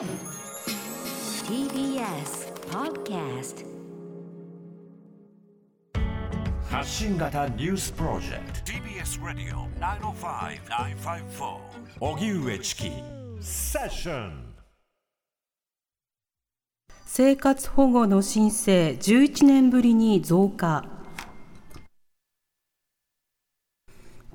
TBS Podcast 発信型ニュースプロジェクト。TBS Radio 905-954荻上チキ。セッション生活保護の申請11年ぶりに増加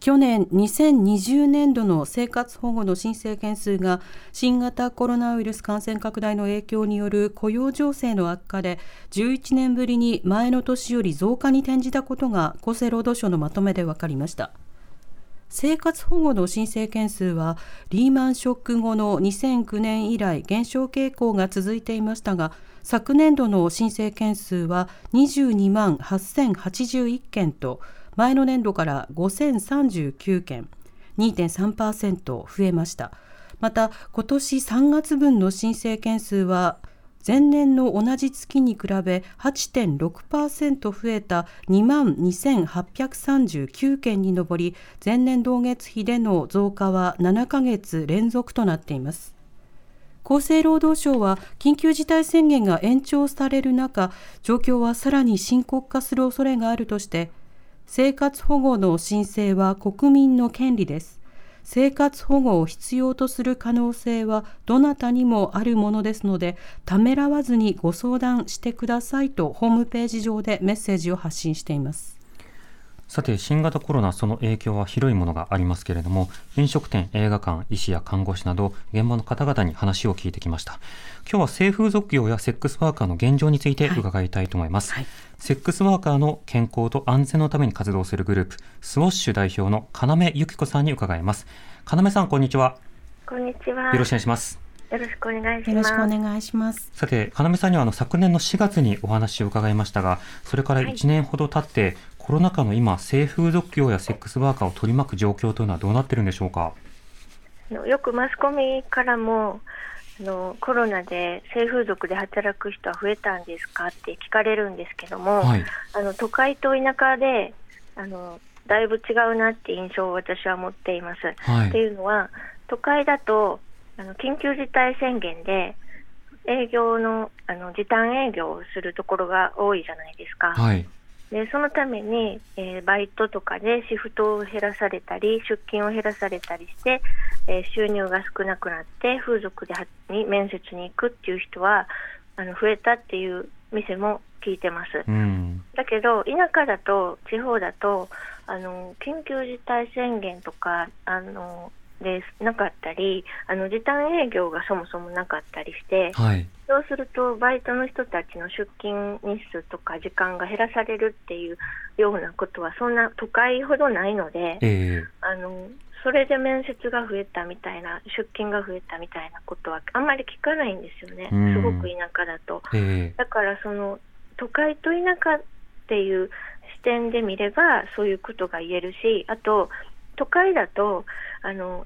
去年2020年度の生活保護の申請件数が新型コロナウイルス感染拡大の影響による雇用情勢の悪化で11年ぶりに前の年より増加に転じたことが厚生労働省のまとめで分かりました。生活保護の申請件数はリーマンショック後の2009年以来減少傾向が続いていましたが昨年度の申請件数は22万8081件と前の年度から5039件2.3%増えました。また今年3月分の申請件数は前年の同じ月に比べ8.6%増えた2万2839件に上り前年同月比での増加は7ヶ月連続となっています。厚生労働省は緊急事態宣言が延長される中状況はさらに深刻化する恐れがあるとして生活保護の申請は国民の権利です。生活保護を必要とする可能性はどなたにもあるものですのでためらわずにご相談してくださいとホームページ上でメッセージを発信しています。さて、新型コロナ、その影響は広いものがありますけれども、飲食店、映画館、医師や看護師など、現場の方々に話を聞いてきました。今日は性風俗業やセックスワーカーの現状について伺いたいと思います。はいはい、セックスワーカーの健康と安全のために活動するグループ、スウォッシュ代表の要由紀子さんに伺います。要さん、こんにちは。こんにちは。よろしくお願いします。よろしくお願いします。よろしくお願いします。さて、要さんにはあの昨年の4月にお話を伺いましたが、それから1年ほど経って、はい、コロナ禍の今、性風俗業やセックスワーカーを取り巻く状況というのはどうなってるんでしょうか？よくマスコミからも、あのコロナで性風俗で働く人は増えたんですかって聞かれるんですけども、はい、あの都会と田舎であのだいぶ違うなって印象を私は持っています。はい、っていうのは都会だとあの緊急事態宣言で営業のあの時短営業をするところが多いじゃないですか。はい、でそのために、えー、バイトとかでシフトを減らされたり出勤を減らされたりして、えー、収入が少なくなって風俗でに面接に行くっていう人はあの増えたっていう店も聞いてます。うん、だけど田舎だと地方だとあの緊急事態宣言とかあのでなかったりあの時短営業がそもそもなかったりして、はい、そうするとバイトの人たちの出勤日数とか時間が減らされるっていうようなことはそんな都会ほどないので、えー、あのそれで面接が増えたみたいな出勤が増えたみたいなことはあんまり聞かないんですよね、すごく田舎だと。えー、だからその都会と田舎っていう視点で見ればそういうことが言えるしあと都会だとあの、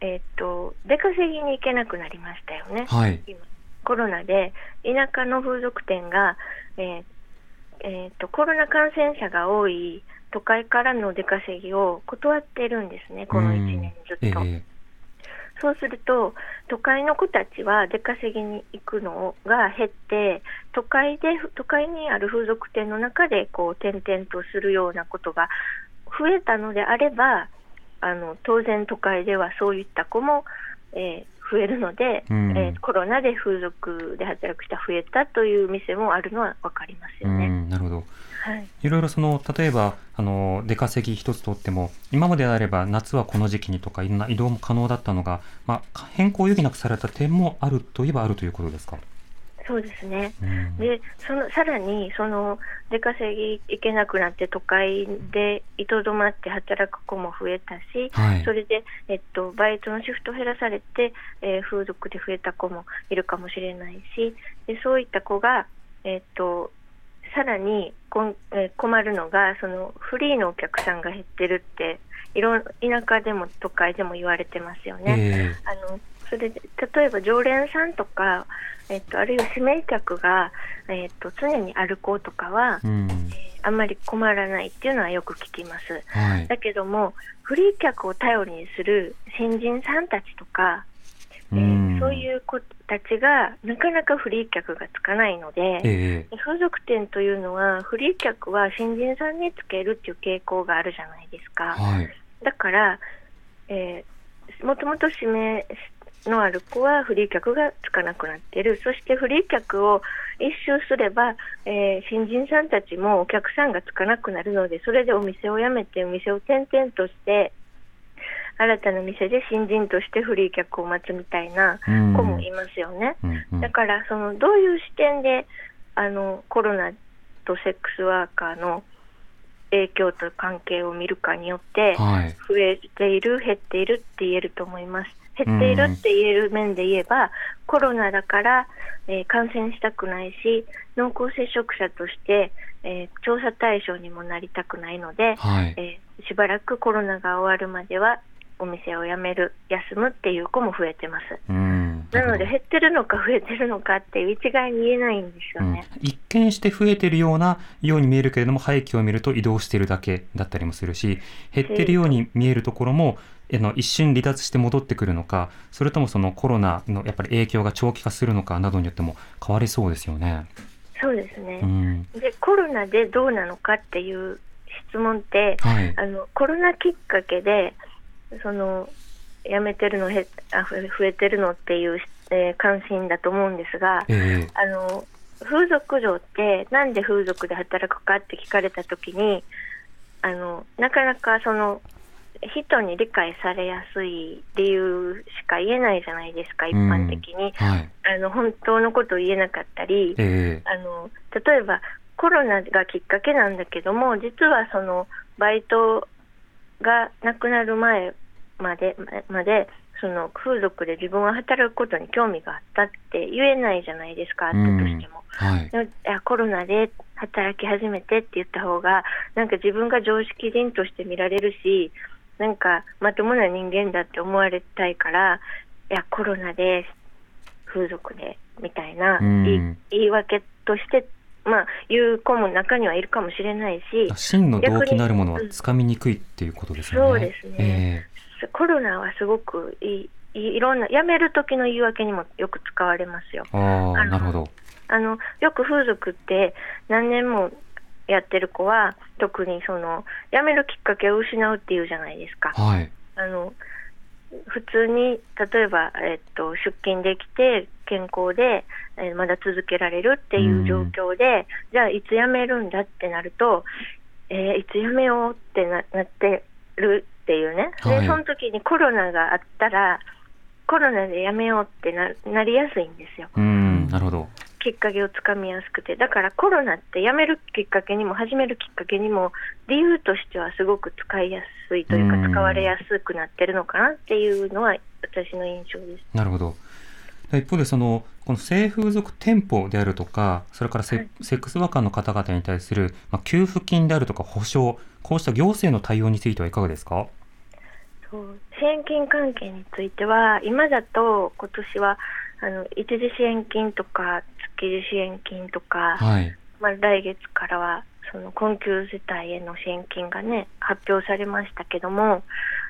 えー、っと出稼ぎに行けなくなりましたよね、はい、今コロナで田舎の風俗店が、えーえー、っとコロナ感染者が多い都会からの出稼ぎを断っているんですね、この1年ずっと。えー、そうすると、都会の子たちは出稼ぎに行くのが減って、都会で都会にある風俗店の中でこう転々とするようなことが増えたのであれば、あの当然都会ではそういった子も、えー、増えるので、うん、えー、コロナで風俗で働く人が増えたという店もあるのは分かりますよね。なるほどはい、いろいろその例えばあの出稼ぎ一つとっても今までであれば夏はこの時期にとかいろんな移動も可能だったのが、まあ、変更を余儀なくされた点もあるといえばあるということですか？そうですね、うん、でそのさらにその出稼ぎ行けなくなって都会でいとどまって働く子も増えたし、はい、それで、えっと、バイトのシフト減らされて、えー、風俗で増えた子もいるかもしれないしでそういった子が、えっと、さらにこ、えー、困るのがそのフリーのお客さんが減ってるっていろ田舎でも都会でも言われてますよね。えー、あのそれで例えば常連さんとかえっと、あるいは指名客が、えっと、常に歩こうとかは、うん、えー、あんまり困らないっていうのはよく聞きます。はい、だけども、フリー客を頼りにする新人さんたちとか、えー、そういうこたちがなかなかフリー客がつかないので、ええ風俗店というのはフリー客は新人さんにつけるっていう傾向があるじゃないですか。はい。だから、えー、もともと指名のある子はフリー客がつかなくなっている、そしてフリー客を一周すれば、えー新人さんたちもお客さんがつかなくなるので、それでお店を辞めて、お店を転々として、新たな店で新人としてフリー客を待つみたいなうん子もいますよね。うんうんだからそのどういう視点であのコロナとセックスワーカーの影響と関係を見るかによってはい。増えている減っているって言えると思います減っているって言える面で言えば、コロナだから、えー感染したくないし濃厚接触者として、えー調査対象にもなりたくないので、はい。えーしばらくコロナが終わるまではお店を辞める休むっていう子も増えてますうん。なのでる減ってるのか増えてるのかっていう一概に言えないんですほどうんよね。一見して増えてるようなように見えるけれども背景を見ると移動してるだけだったりもするし減ってるように見えるところもあの一瞬離脱して戻ってくるのかそれともそのコロナのやっぱり影響が長期化するのかなどによっても変わりそうですよね。そうですね、うん。でコロナでどうなのかっていう質問ってはい。あのコロナきっかけでそのやめてるのへあふ増えてるのっていう、えー関心だと思うんですがええあの風俗嬢ってなんで風俗で働くかって聞かれた時にあのなかなかその人に理解されやすい理由しか言えないじゃないですか一般的に。はい。あの本当のことを言えなかったり、ええあの例えばコロナがきっかけなんだけども実はそのバイトがなくなる前までまでその風俗で自分は働くことに興味があったって言えないじゃないですかあったとしても。はい。いやコロナで働き始めてって言った方がなんか自分が常識人として見られるしなんかまともな人間だって思われたいからいやコロナで風俗でみたいなうん言い訳としてまあ言う子も中にはいるかもしれないし真の動機なるものはつかみにくいっていうことですよね。そうですねコロナはすごくいいいいろんな辞める時の言い訳にもよく使われますよ。ええあなるほど。あのよく風俗って何年もやってる子は特にその辞めるきっかけを失うっていうじゃないですか。はい。あの普通に例えば、えっと、出勤できて健康で、えーまだ続けられるっていう状況で、じゃあいつ辞めるんだってなると、えーいつ辞めようってななってるっていうね、はいでその時にコロナがあったらコロナで辞めようってななりやすいんですよ。うん、なるほど。きっかけをつかみやすくてだからコロナって辞めるきっかけにも始めるきっかけにも理由としてはすごく使いやすいというかうん使われやすくなってるのかなっていうのは私の印象です。なるほど。一方でそのこの性風俗店舗であるとかそれからセ,、はいセックスワーカーの方々に対する、まあ、給付金であるとか保証こうした行政の対応についてはいかがですか？支援金関係については今だと今年はあの一時支援金とか月次支援金とか、はい。まあ、来月からはその困窮世帯への支援金がね発表されましたけども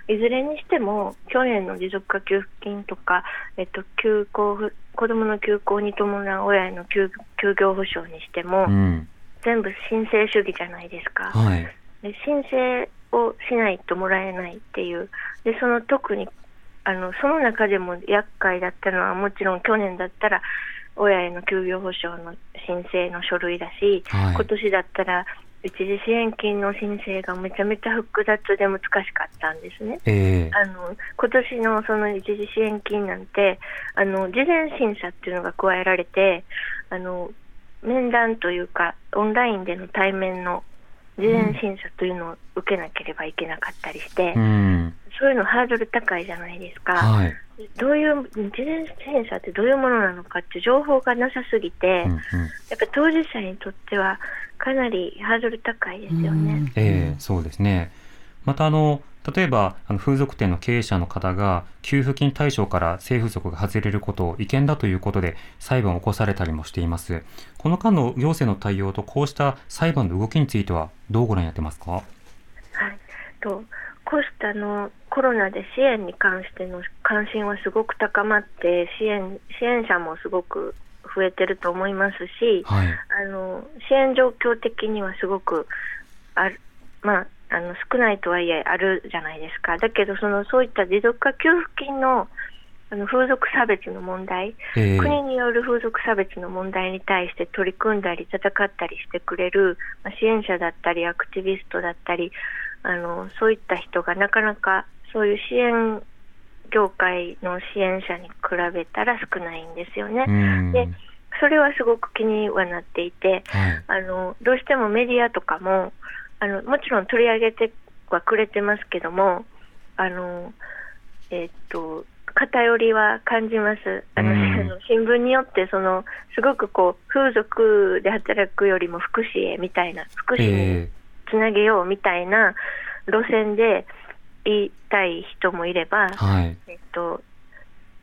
いずれにしても去年の持続化給付金とか、えっと、休校ふ子どもの休校に伴う親への休休業保障にしても、うん。全部申請主義じゃないですか。はい。で申請をしないともらえないっていう。でその特にあのその中でも厄介だったのはもちろん去年だったら親への休業保障の申請の書類だし、はい。今年だったら一時支援金の申請がめちゃめちゃ複雑で難しかったんですね。ええ。あの今年のその一時支援金なんてあの事前審査っていうのが加えられてあの面談というかオンラインでの対面の事前審査というのを受けなければいけなかったりして、うんそういうのハードル高いじゃないですか。はいどういう事前審査ってどういうものなのかって情報がなさすぎて、うんうんやっぱ当事者にとってはかなりハードル高いですよね。ええそうですね。またあの例えばあの風俗店の経営者の方が給付金対象から性風俗が外れることを違憲だということで裁判を起こされたりもしています。この間の行政の対応とこうした裁判の動きについてはどうご覧になってますか？はい、とこうしたあのコロナで支援に関しての関心はすごく高まって支援支援者もすごく増えてると思いますし、はい、あの支援状況的にはすごくある、まあ、あの少ないとはいえあるじゃないですか。だけどそのそういった持続化給付金のあの風俗差別の問題、えー、国による風俗差別の問題に対して取り組んだり戦ったりしてくれる、まあ、支援者だったりアクティビストだったりあのそういった人がなかなかそういう支援業界の支援者に比べたら少ないんですよね。でそれはすごく気にはなっていて、はい、あのどうしてもメディアとかもあのもちろん取り上げてはくれてますけどもあの、えー、っと偏りは感じます。あの、うん、新聞によってそのすごくこう風俗で働くよりも福祉へみたいな福祉につなげようみたいな路線で言いたい人もいれば、はい、えっと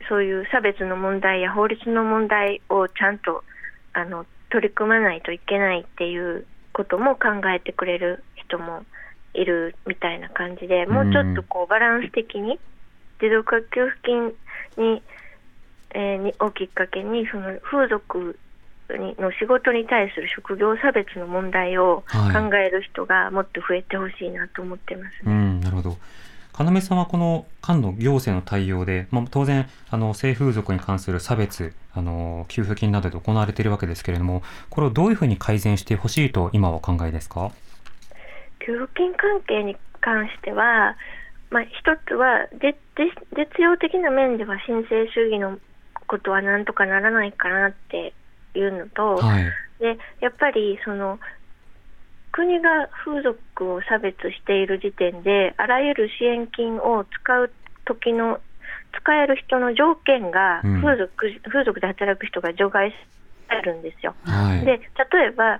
そういう差別の問題や法律の問題をちゃんとあの取り組まないといけないっていうことも考えてくれる人もいるみたいな感じで、もうちょっとこうバランス的に持続化給付金に,、えー、にをきっかけにその風俗にの仕事に対する職業差別の問題を考える人がもっと増えてほしいなと思ってます、ね。はい、うんなるほど要さんはこの間の行政の対応で、まあ、当然あの性風俗に関する差別あの給付金などで行われているわけですけれどもこれをどういうふうに改善してほしいと今はお考えですか給付金関係に関しては、まあ、一つは実用的な面では申請主義のことはなんとかならないかなっていうのと、はい、でやっぱりその国が風俗を差別している時点であらゆる支援金を使う時の使える人の条件が風俗うん、風俗で働く人が除外されるんですよ。はい、で例えば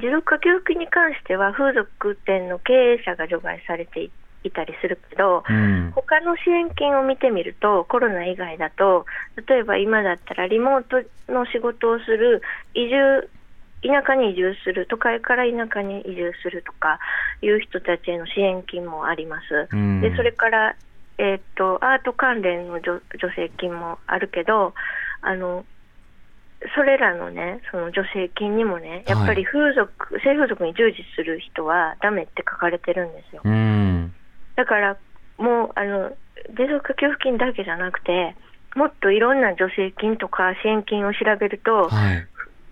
持続化給付金に関しては風俗店の経営者が除外されていいたりするけど、うん、他の支援金を見てみるとコロナ以外だと例えば今だったらリモートの仕事をする移住田舎に移住する都会から田舎に移住するとかいう人たちへの支援金もあります。うん、でそれからえー、っとアート関連の助成金もあるけどあのそれらのね、その助成金にもね、やっぱり風俗、はい、性風俗に従事する人はダメって書かれてるんですよ。だからもうあの持続化給付金だけじゃなくてもっといろんな助成金とか支援金を調べると、はい、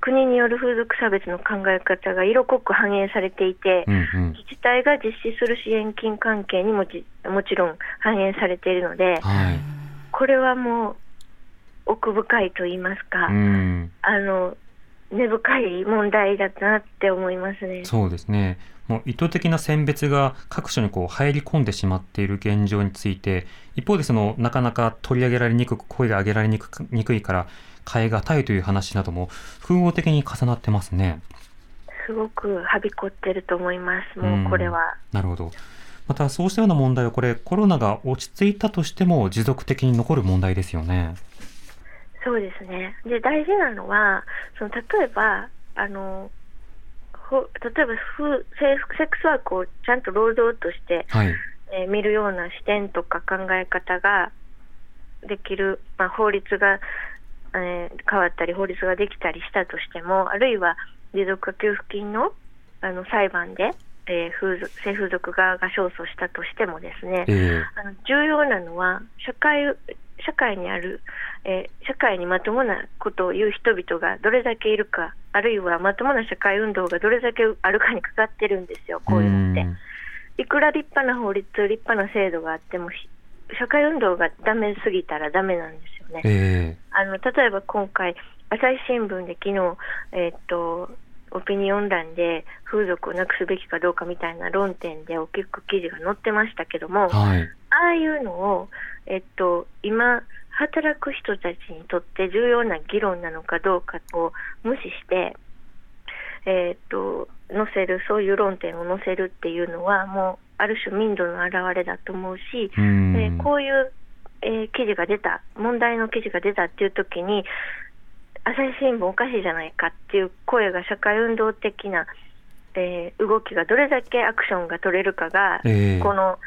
国による風俗差別の考え方が色濃く反映されていて、うんうん、自治体が実施する支援金関係にもちもちろん反映されているので、はい、これはもう奥深いと言いますか、うん、あの根深い問題だなって思いますね。そうですね。もう意図的な選別が各所にこう入り込んでしまっている現状について、一方でそのなかなか取り上げられにくく、声が上げられにくにくいから変え難いという話なども複合的に重なってますね。すごくはびこってると思います。もうこれは。なるほど。またそうしたような問題はこれコロナが落ち着いたとしても持続的に残る問題ですよね。そうですね。で大事なのはその例えばあのほ例えば制服セックスワークをちゃんと労働として、はい、えー、見るような視点とか考え方ができる、まあ、法律が、えー、変わったり法律ができたりしたとしてもあるいは持続化給付金のあの裁判で、えー、風俗性風俗側が勝訴したとしてもですね、えー、あの重要なのは社会社会にある、えー、社会にまともなことを言う人々がどれだけいるか、あるいはまともな社会運動がどれだけあるかにかかってるんですよ、こういうのって。いくら立派な法律、立派な制度があっても、社会運動がダメすぎたらダメなんですよね。えー、あの例えば今回、朝日新聞で昨日、えー、っとオピニオン欄で風俗をなくすべきかどうかみたいな論点で大きく記事が載ってましたけども、はい、ああいうのを、えっと、今、働く人たちにとって重要な議論なのかどうかを無視して、えっと、載せる、そういう論点を載せるっていうのは、もう、ある種民度の表れだと思うし、うえー、こういう、えー、記事が出た、問題の記事が出たっていう時に、朝日新聞おかしいじゃないかっていう声が社会運動的な、えー、動きがどれだけアクションが取れるかが、えー、この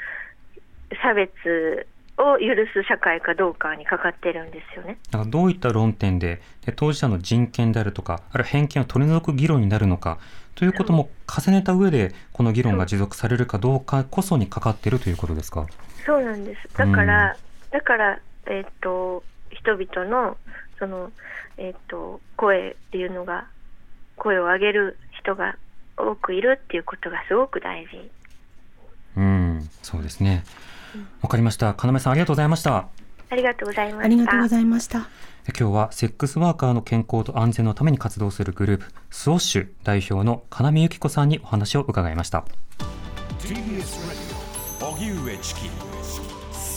差別を許す社会かどうかにかかってるんですよね。だからどういった論点でで当事者の人権であるとかあるいは偏見を取り除く議論になるのかということも重ねた上でこの議論が持続されるかどうかこそにかかっているということですか？そうなんです。だから、うん、だからえっ、ー、と人々のそのえっ、ー、と声っていうのが声を上げる人が多くいるっていうことがすごく大事。うん、そうですね。わかりました。要さんありがとうございました。ありがとうございました。ありがとうございました。今日はセックスワーカーの健康と安全のために活動するグループスウォッシュ代表の要由紀子さんにお話を伺いました